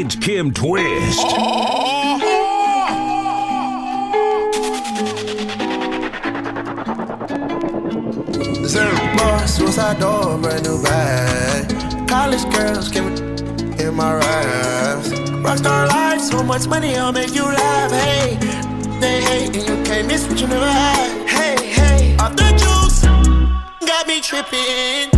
It's Kim Twist. Door, brand new bag. College girls in my raps. Rockstar life, so much money, I'll make you laugh. Hey, they hate and you can't miss what you never had. Hey, hey, off the juice, got me tripping.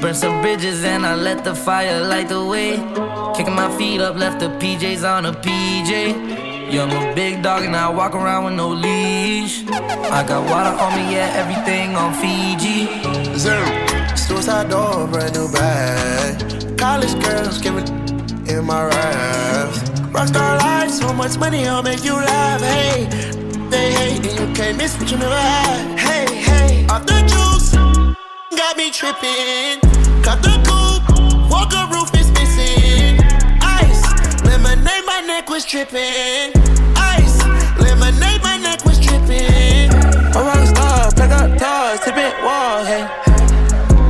Burn some bridges and I let the fire light the way. Kicking my feet up, left the PJs on a PJ. Yeah, I'm a big dog and I walk around with no leash. I got water on me, yeah, everything on Fiji. Zero. Suicide door, brand new bag. College girls give me in my raps. Rockstar life, so much money, I'll make you laugh. Hey, they hate and you can't miss what you never had. Hey, hey, off the juice, got me tripping. Cut the coupe, walker roof is missing. Ice, lemonade, my neck was tripping. Ice, lemonade, my neck was tripping. A rock star, black up toys, tipping walls, hey.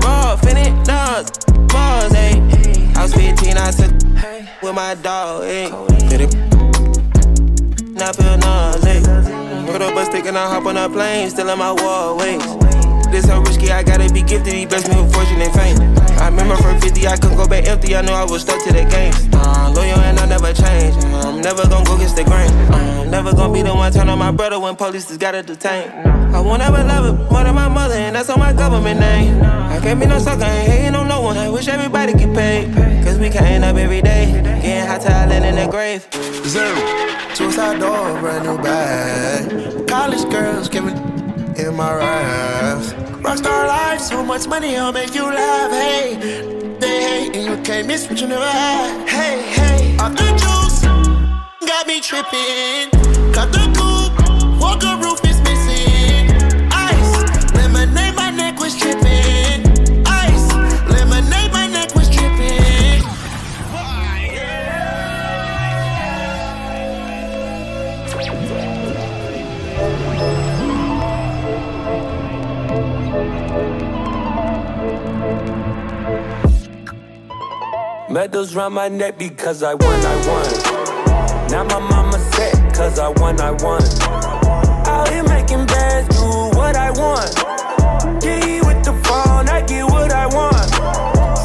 Raw, finit dogs, balls, hey. I was 15, I took with my dog, hey. It? Now feel nauseous. Put up a stick and I hop on a plane, still in my wall, wait. This so risky, I gotta be gifted. He blessed me with fortune and fame. I remember from 50, I couldn't go back empty. I knew I was stuck to the game. Uh, loyal and I never change. I'm never gonna go against the grain. Uh, I'm never gonna be the one turn on my brother when police just gotta detain. I won't ever love her more than my mother, and that's on my government name. I can't be no sucker, ain't hating on no one. I wish everybody get paid. Cause we can't up every day. Getting hot talent in the grave. Zero. Suicide door, brand new bag. College girls give me in my raps. Rockstar life, so much money, I'll make you laugh. Hey, they hate and you can't miss what you never had. Hey, hey, off the juice, got me tripping. Cut the Medals round my neck because I won, I won. Now my mama set cause I won, I won. Out here making bands, do what I want. Get with the phone, I get what I want.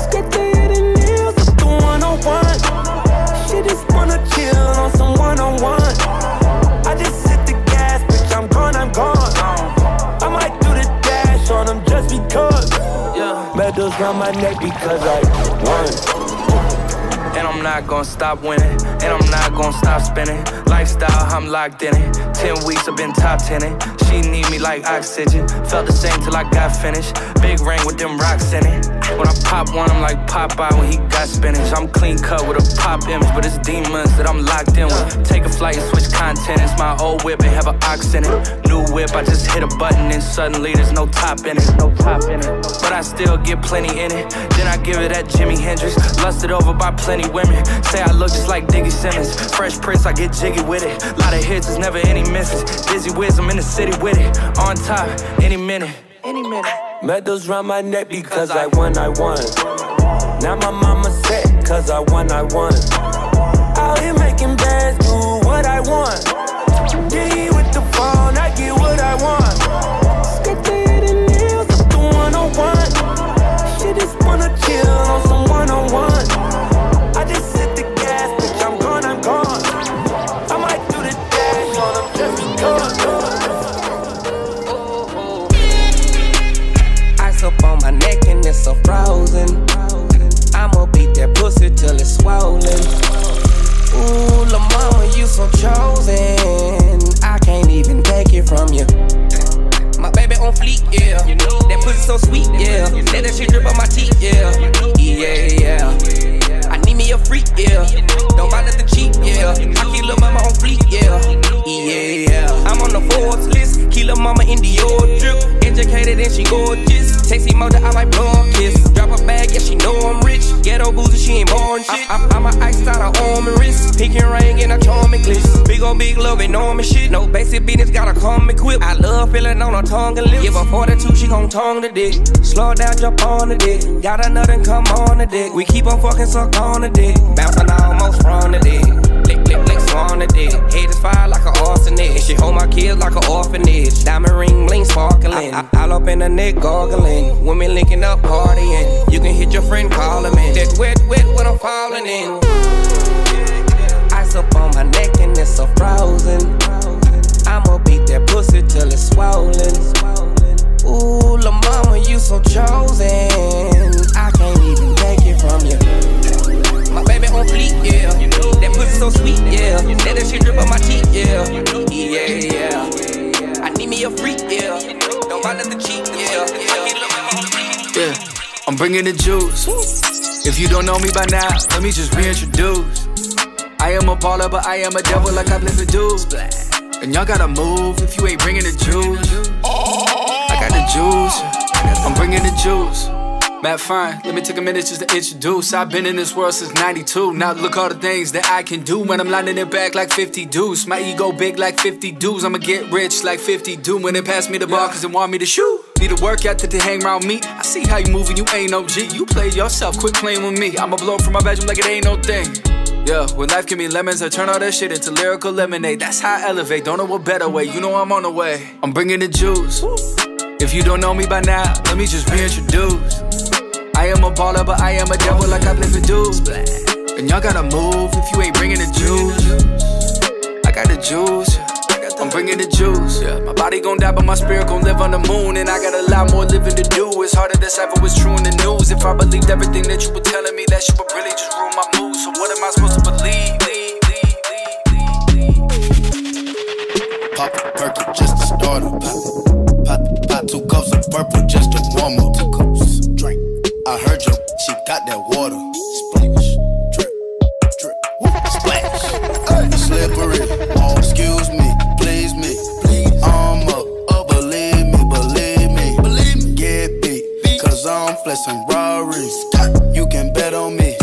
Skip the hit and nails with the 101. She just wanna chill on some one on one. I just hit the gas, bitch, I'm gone, I'm gone. I might do the dash on them just because. Yeah. Medals round my neck because I won. I'm not gonna stop winning. And I'm not gonna stop spinning. Lifestyle, I'm locked in it. Ten weeks, I've been top tenning. She need me like oxygen. Felt the same till I got finished. Big ring with them rocks in it. When I pop one, I'm like Popeye when he got spinach. I'm clean cut with a pop image, but it's demons that I'm locked in with. Take a flight and switch content. It's my old whip and have an ox in it. New whip, I just hit a button and suddenly there's no top in it. No top in it. But I still get plenty in it. Then I give it that Jimi Hendrix. Lusted over by plenty women. Say I look just like Diggy Simmons. Fresh Prince, I get jiggy with it. Lot of hits, there's never any misses. Dizzy whiz, I'm in the city with it. On top, any minute. Any minute. Medals round my neck because I won, I won. Now my mama set cause I won, I won. Out here making bands, do what I want. Get with the phone, I get what I want. Tongue the dick. Slow down, jump on the dick. Got another, come on the dick. We keep on fucking suck on the dick. Bouncing almost from the dick. Lick, lick, lick, swan the dick. Head is fire like an arsonist. She hold my kids like an orphanage. Diamond ring, bling, sparkling. I, I, all up in the neck, gargling. Women linking up, partying. You can hit your friend, call him in. That wet, wet, when I'm falling in. Ice up on my neck and it's so frozen. I'ma beat that pussy till it's swollen. Ooh, la mama, you so chosen. I can't even take it from you. My baby on fleek, yeah. That pussy so sweet, yeah. Let that shit drip on my teeth, yeah. Yeah, yeah. I need me a freak, yeah. Don't buy nothing cheap, yeah. Yeah, I'm bringing the juice. If you don't know me by now, let me just reintroduce. I am a baller, but I am a devil like I live to do. And y'all gotta move if you ain't bringing the juice. Got juice. I'm bringing the juice. Matt, fine, let me take a minute just to introduce. I've been in this world since 92. Now look all the things that I can do when I'm lining it back like 50 dudes. My ego big like 50 dudes. I'ma get rich like 50 do when they pass me the ball cause they want me to shoot. Need a workout to hang around me. I see how you moving, you ain't no G. You play yourself, quit playing with me. I'ma blow from my bedroom like it ain't no thing. Yeah, when life give me lemons, I turn all that shit into lyrical lemonade. That's how I elevate. Don't know what better way. You know I'm on the way. I'm bringing the juice. If you don't know me by now, let me just reintroduce. I am a baller, but I am a devil like I live in dudes. And y'all gotta move if you ain't bringing the juice. I got the juice. I'm bringing the juice. Yeah. My body gon' die, but my spirit gon' live on the moon. And I got a lot more living to do. It's hard to decipher what's true in the news. If I believed everything that you were telling me, that shit would really just ruin my mood. So what am I supposed to believe? Purple just to warm up. Two cups, drink. I heard you, she got that water. Splash, drip, drip, splash. Hey. Slippery, oh, excuse me, please me. Please. I'm up, oh, believe me, believe me. Believe me. Get beat, cause I'm flexing Rarries. You can bet on me.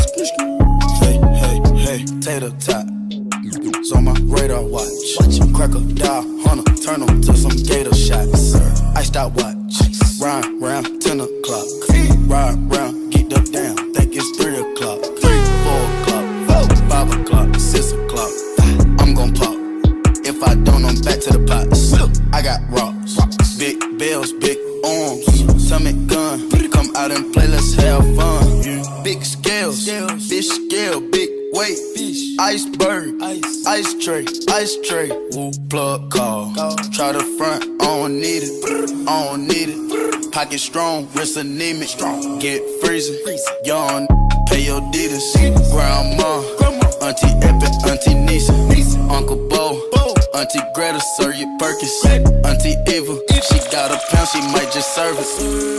Hey, hey, hey, tater tot. It's on my radar watch. watch. Crocodile, hunter, turn them to some gator shots. Iced out watch, ride round 10 o'clock. Ride round, strong, wrist anemic. Strong. Get freezing. Young, pay your deeders. Grandma, Auntie Epic, Auntie Nisa. Uncle Bo, Auntie Greta, serve you Perkins. Auntie Eva, she got a pound, she might just serve it.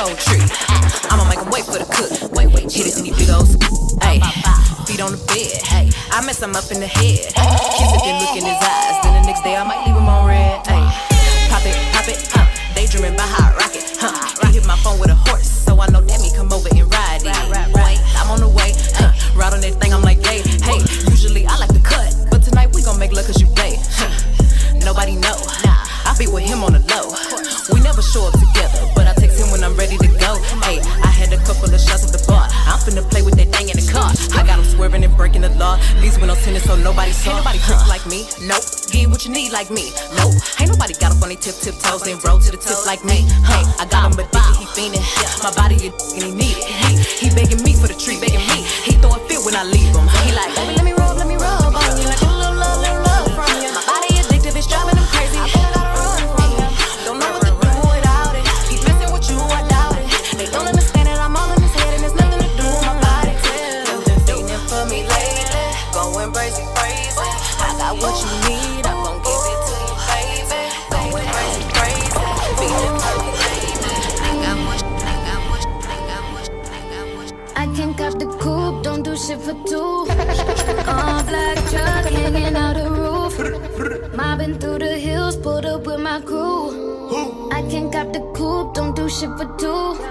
Old tree. I'ma make him wait for the cook. Wait, wait, hit it in these big old. Ay, feet on the bed. Hey, I mess him up in the head. Kiss it, then look in his eyes. Then the next day I might leave him on red. Ay, pop it, pop it, huh? Daydreaming by hot rocket, huh? He hit my phone with a horse, walking the law. When I'm so nobody saw. Ain't nobody tricks like me. Nope. Get what you need like me. Nope. Ain't nobody got a funny tip, tip toes and roll to the tip like me. Hey, I got him addicted, he fiending. My body, you and he need it. He, he begging me for the treat, begging me. He throw a fit when I leave him. He like. should two.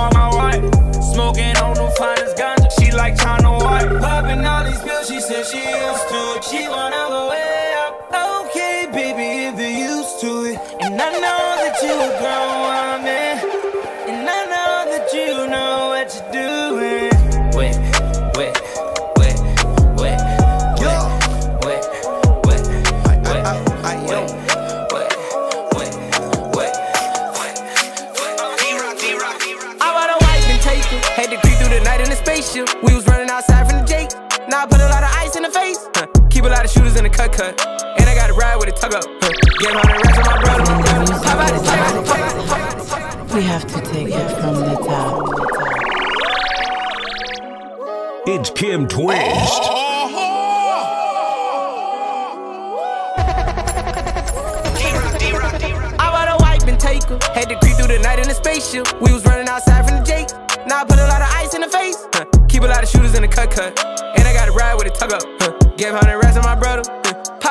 on my wife. Smoking on the finest ganja, she like China White. Popping all these pills, she said she used to it. She wanna go way up. Okay, baby, if you're used to it. And I know that you were grown. cut cut. And I got a ride with a tug up. Get on the rest of my brother. We have to take it from the top. It's Kim Twist. Had to creep through the night in the spaceship. We was running outside from the Jake. Now I put a lot of ice in the face. Huh. Keep a lot of shooters in the cut cut. And I got a ride with a tug up. Huh. Gave 100 rats on my brother.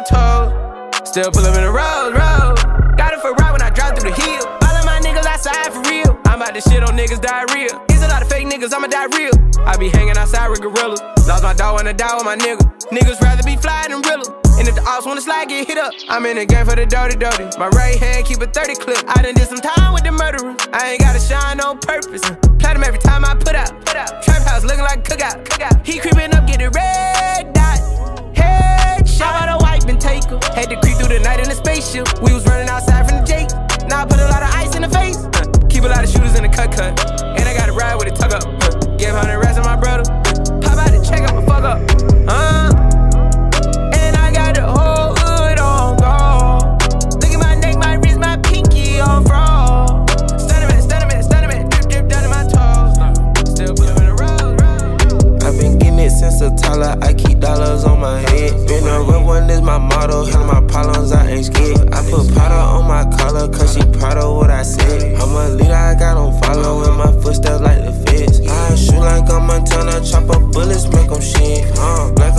Still pull up in the road, road. Got it for ride when I drive through the hill. All of my niggas outside for real. I'm about to shit on niggas diarrhea. There's a lot of fake niggas, I'ma die real. I be hanging outside with gorillas. Lost my dog wanna die with my nigga. Niggas rather be fly than realer. And if the ops wanna slide, get hit up. I'm in the game for the dirty, dirty. My right hand keep a 30 clip. I done did some time with the murderer. I ain't gotta shine on purpose. Platinum every time I put out. Put out. Trap house looking like a cookout. He creeping up, get it red dot. Headshot been taker. Had to creep through the night in a spaceship. We was running outside from the Jake. Now I put a lot of ice in the face. Uh, keep a lot of shooters in the cut cut. And I got to ride with it tug up. Uh, give 100 rats to my brother. Pop out and check, I'ma fuck up. Uh, and I got the whole hood on guard. Look at my neck, my wrist, my pinky on fraud. Stun him, stun him, stun him, drip, drip down to my toes. Still put in the road, road. I've been getting it since a toddler. I keep dollars on my head. Been a real one is my motto. Handle my problems, I ain't scared. I put powder on my collar, cause she proud of what I said. I'm a leader, I got on follow my footsteps like the fist. I shoot like I'm Montana, chop up bullets, make them shit. Uh, black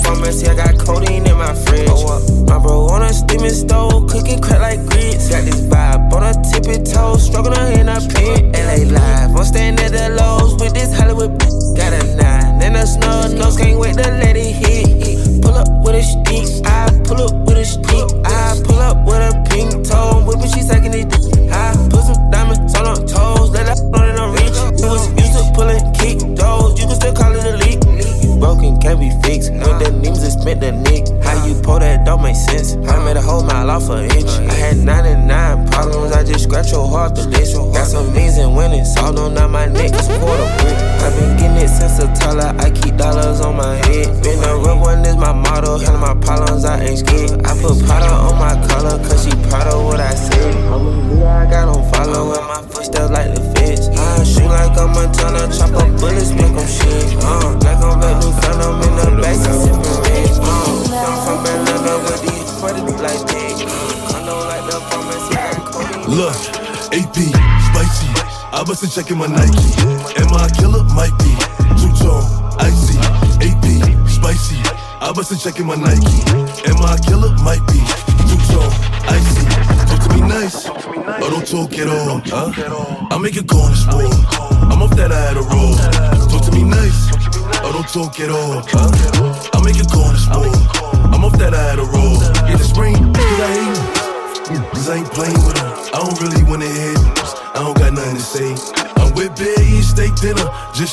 up me, see I got codeine in my fridge. Oh, my bro on a steaming stove, cooking crack like grits. Got this vibe on a tippy toe, struggling in a pit. LA live, I'm standing at the lows with this Hollywood. Got a nine and a snow. nose, can't wait to let it hit. Pull up with a stick, I pull up with a stick, I pull up with a pink toe, whipping, she sucking it. In my Nike. Am I a killer? Might be. Two tone, icy. AP, spicy. I bust a check in my Nike. Am I a killer? Might be. Two tone, icy. Talk to me nice. Or don't talk at all. Huh? I make on the sport. I'm off that I had a roll. Talk to me nice. Or don't talk at all. Huh?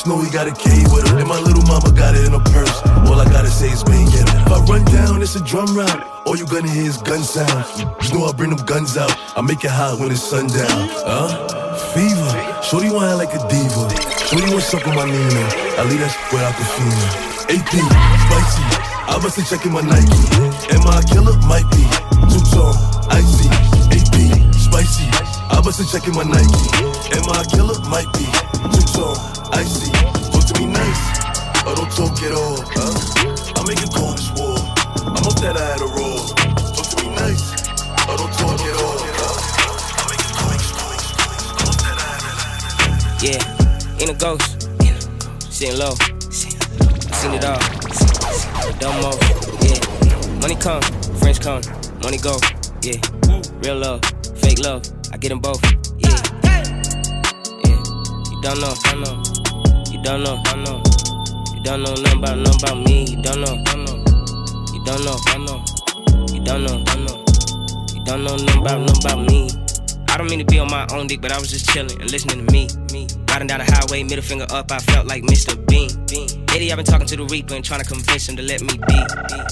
Just know he got a K with her. And my little mama got it in her purse. All I gotta say is get it. If I run down, it's a drum round. All you gonna hear is gun sound. Just know I bring them guns out. I make it hot when it's sundown. Huh? Fever. Shorty wanna like a diva. Shorty want to suck on my Nina. I leave that shit without the fever. AP, spicy. I bust a check in my Nike. Am I a killer? Might be. Two tone, icy. AP, spicy. I bust a check in my Nike. Am I a killer? Might be. Two tone, icy. Talk to me nice, or don't talk at all. Huh? I make on this war. I'm up that I had a roll. Talk to me nice, or don't talk at all. I a Yeah, in a ghost, sitting low. Seen it all, dumb mo, yeah. Money come, friends come, money go, yeah. Real love, fake love, I get them both, yeah. Yeah, you don't know, don't know, you don't know, don't know. You don't know nothing about, nothing about me, you don't know, don't know. You don't know, don't know, you don't know, know. You don't know nothing about, nothing about me. I don't mean to be on my own dick, but I was just chilling and listening to me. me. Riding down the highway, middle finger up, I felt like Mr. Bean. Eddie, I've been talking to the Reaper and trying to convince him to let me be.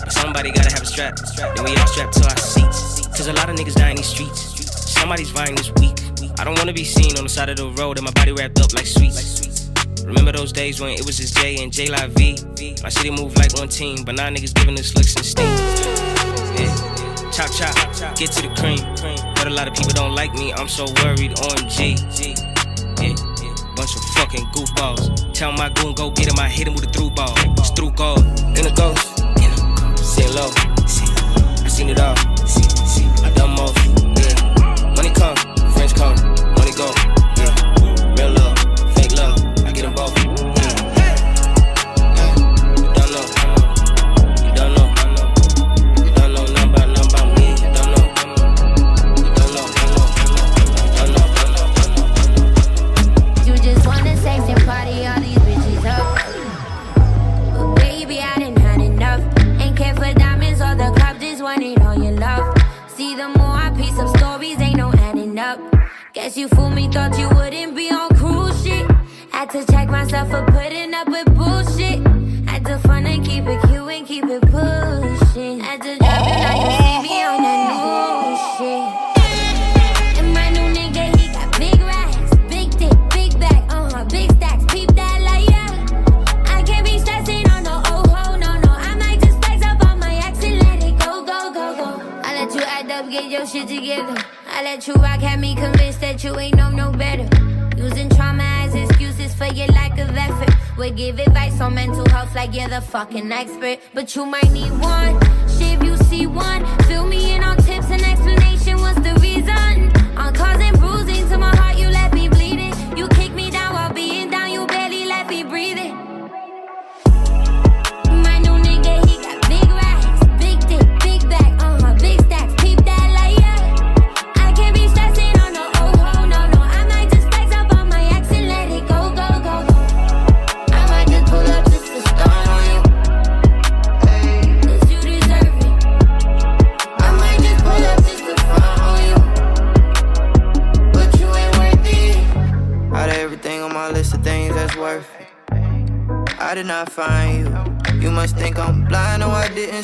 But somebody gotta have a strap, then we all strapped to our seats. Cause a lot of niggas die in these streets. Somebody's vying this week. I don't wanna be seen on the side of the road and my body wrapped up like sweets. Remember those days when it was just J and J Live V? My city moved like one team, but now niggas giving us looks and steam. Yeah. Chop chop, get to the cream. But a lot of people don't like me, I'm so worried. OMG. Yeah. Bunch of fucking goofballs. Tell my goon go get him, I hit him with a through ball. It's through gold. In a ghost. Sitting low. I seen it all. I done most.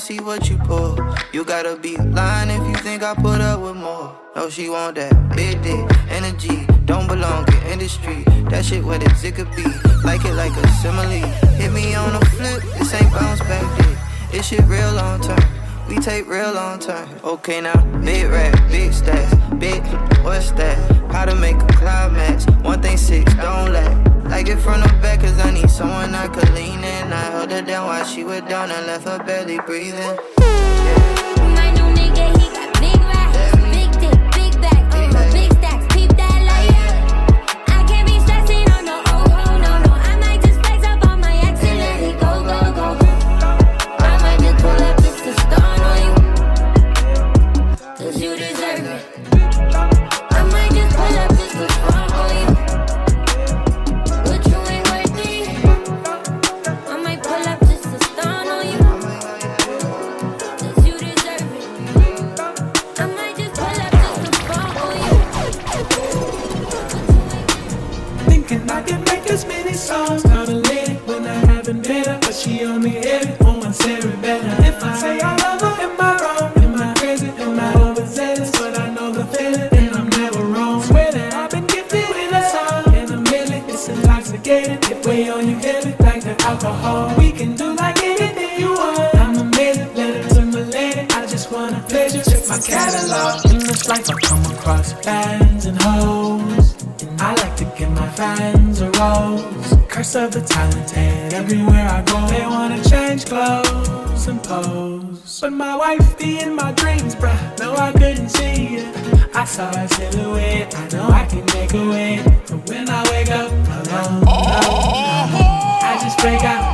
See what you pulled. You gotta be lying if you think I put up with more. No, she want that big dick energy. Don't belong in industry. That shit what it could be. Like it like a simile. Hit me on a flip, this ain't bounce back dick. This shit real long term. We take real long time. Okay now, big rap, big stacks, big. What's that? How to make a climax? One thing six, don't lack. Like it from the back, cause I need someone I could lean in. I held her down while she was down and left her belly breathing. of talented. Everywhere I go, they wanna change clothes and pose. But my wife be in my dreams, bruh. No, I couldn't see it. I saw a silhouette. I know I can make a way. But when I wake up alone, alone, I just break out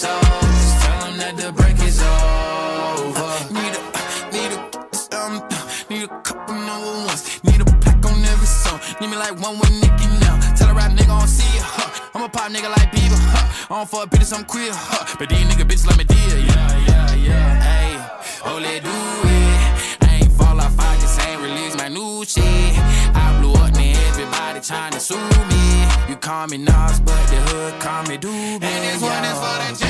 soul. Just tell that the break is over. Need a, need a, um, need a couple number ones. Need a pack on every song. Need me like one with Nicki now. Tell a rap nigga I don't see ya, huh? I'm a pop nigga like Bieber, huh? I don't fuck bitches, I'm queer, huh? But these nigga bitches like me, dear, yeah, yeah, yeah. Hey, holy do it. I ain't fall off, I just ain't release my new shit. I blew up, now everybody trying to sue me. You call me Nas, but the hood call me Doobie. And this one is for the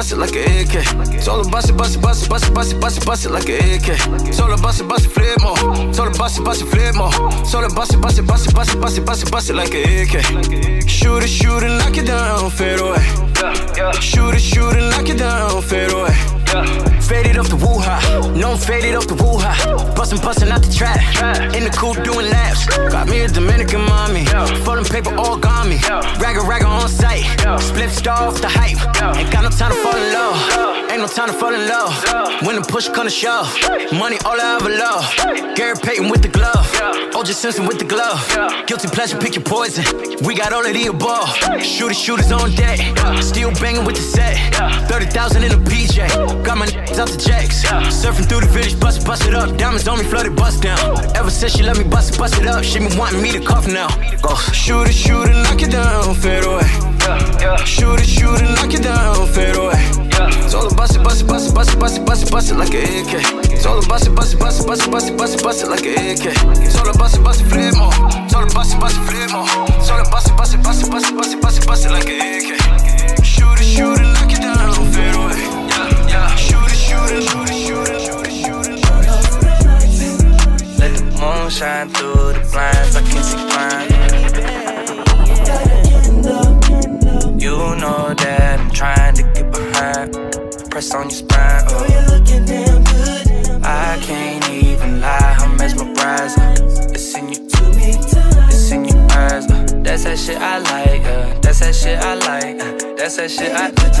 Bust it, bust bust like an AK. All about it, bust it, bust it, bust it, bust it, bust it, bust it like an AK. All about it, bust it, flip more. All about it, bust it, flip more. All about it, bust it, bust it, bust it, bust it, bust it, bust it like an AK. Shoot it, shoot it, knock it down, fade away. Shoot it, shoot it, knock it down, fade away. Faded off the woo-ha, no I'm faded off the woo-ha. Bustin', bustin' out the trap, in the coupe doing laps. Got me a Dominican mommy, folding paper all got me Ragga, ragga on site, split star off the hype. Ain't got no time to fall in love, ain't no time to fall in love. When the push come to shove, money all I ever love. Gary Payton with the glove, OJ Simpson with the glove. Guilty pleasure, pick your poison, we got all of the above. Shooters, shooters on deck, still banging with the set. 30,000 in a PJ, got my n***s out the jacks Surfing through the village, bust it, bust it up. Diamonds on me, flooded, bust down. Ever since she let me bust it, bust it up. She been wanting me to cough now. Go. shooter, it, shoot knock it down, fade away Shoot it, shoot it, knock it down, fade away It's all about it, bust it, bust it, bust it, bust it, bust it, bust it like an AK It's all about it, bust it, bust it, bust it, bust it, bust it, bust it like an AK It's all about it, bust it, flip more It's all about it, bust it, flip more It's all about it, bust it, bust it, bust it, bust it, bust it, bust it like an AK Shoot it, shoot it, knock it down, fade away Shoot it, shoot it, shoot it, shoot it, shoot it, shoot it Let the moon shine through the blinds, I can see mine. Know that I'm trying to get behind. Press on your spine. Oh. You're looking damn good. I can't even lie, I'm mesmerized. It's in you, it's in your eyes. uh. That's that shit I like. Uh. That's that shit I like. Uh. That's that shit I. That's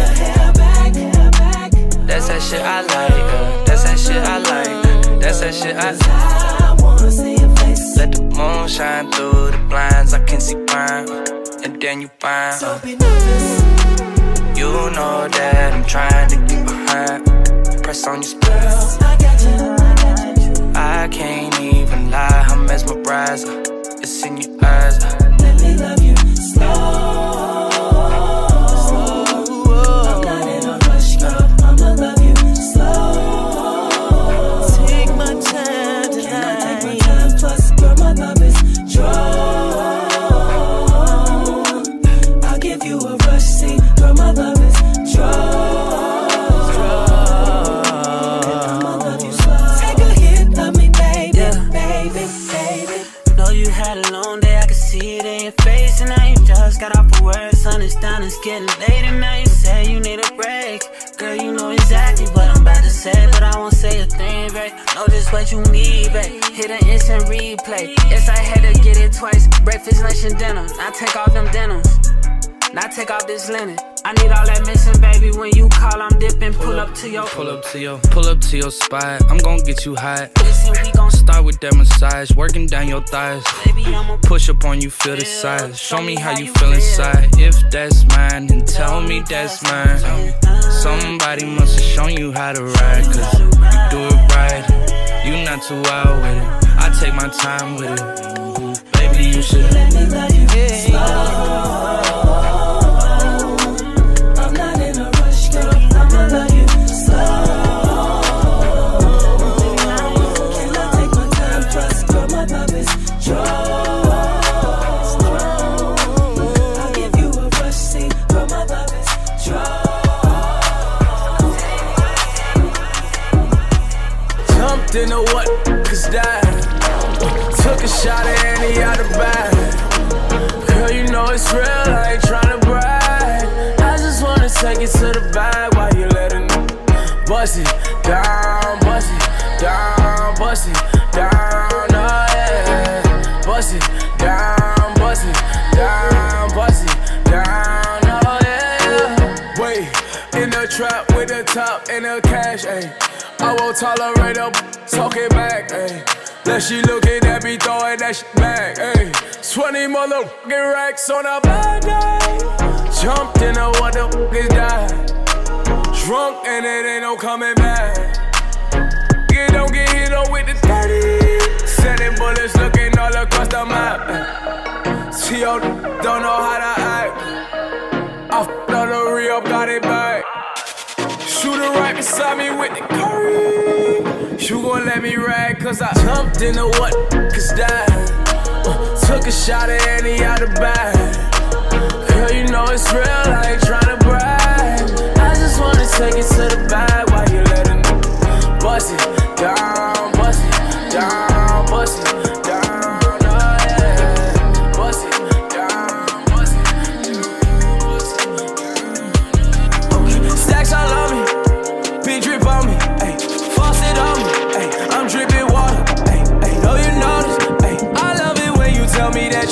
that shit I like. Uh. That's that shit I like. Uh. That's that shit I. wanna see your face. Let the moon shine through the blinds. I can see prime, and then you find. You know that I'm trying to get behind. Press on your spell. I can't even lie, I'm mesmerized. It's in your eyes. Know just what you need, babe. Hit an instant replay. Yes, I had to get it twice. Breakfast, lunch, and dinner. Now take off them denims. Now take off this linen. I need all that missing, baby. When you call, I'm dipping. Pull up to your. Pull up to your, pull up to your spot. I'm gon' get you hot. Listen, we gon' Start with that massage, working down your thighs. Baby, I'ma Push up on you, feel the size. Show me how you feel inside. If that's mine, then tell me that's mine. Somebody must have shown you how to ride, cause you do it right. You not too wild with it. I take my time with it. Baby, you should let me love you slow. Shot of Annie out the bag. Girl, you know it's real, I ain't tryna brag. I just wanna take it to the bag while you letting me? bust it down, bust it down, bust it down, oh yeah. Bust it down, bust it down, bust it down, oh yeah. Wait, in the trap with the top and the cash, ayy. I won't tolerate a talking back, ayy. That she looking at me throwing that shit back, ayy. 20 motherfucking racks on a bad day. Jumped in a what the fuck is that? Drunk and it ain't no coming back. You don't get hit up with the 30. Sending bullets looking all across the map. T.O. don't know how to act. I f***ed on the re-up, got it back. Shooter right beside me with the curry. You gon' let me rag, cause I jumped into what cause that. Uh, took a shot at Annie out the bag. Girl, you know it's real, I ain't tryna brag. I just wanna take it to the bag while you letting me bust it down, bust it down,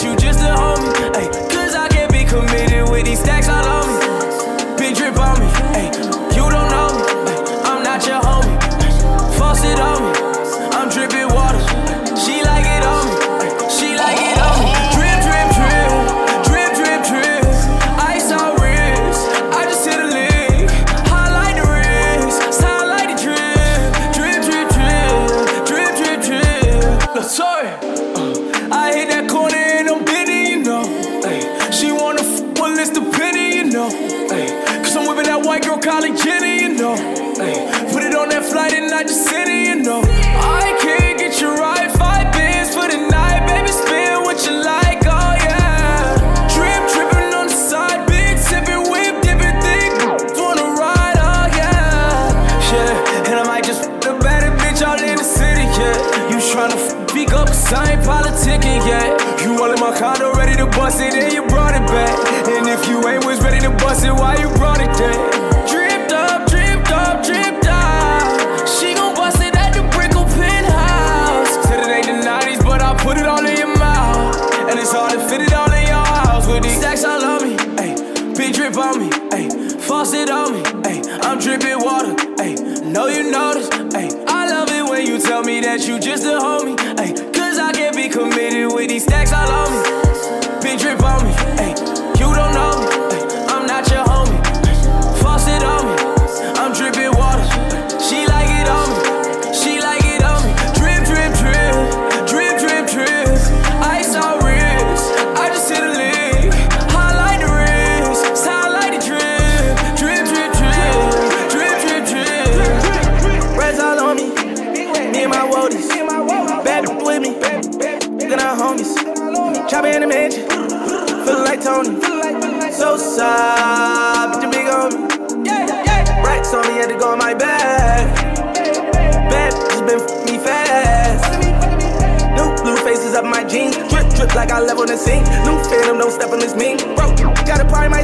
you just a homie, know you notice. Ayy, I love it when you tell me that you just a homie. Chopper in the mansion. Feeling like Tony. So soft. The big on me. Racks on me, had to go in my bag. Bad bitches been f- me fast. New blue faces up my jeans. Drip, drip like I level the scene. New phantom, no step on this mean. Bro, gotta pry my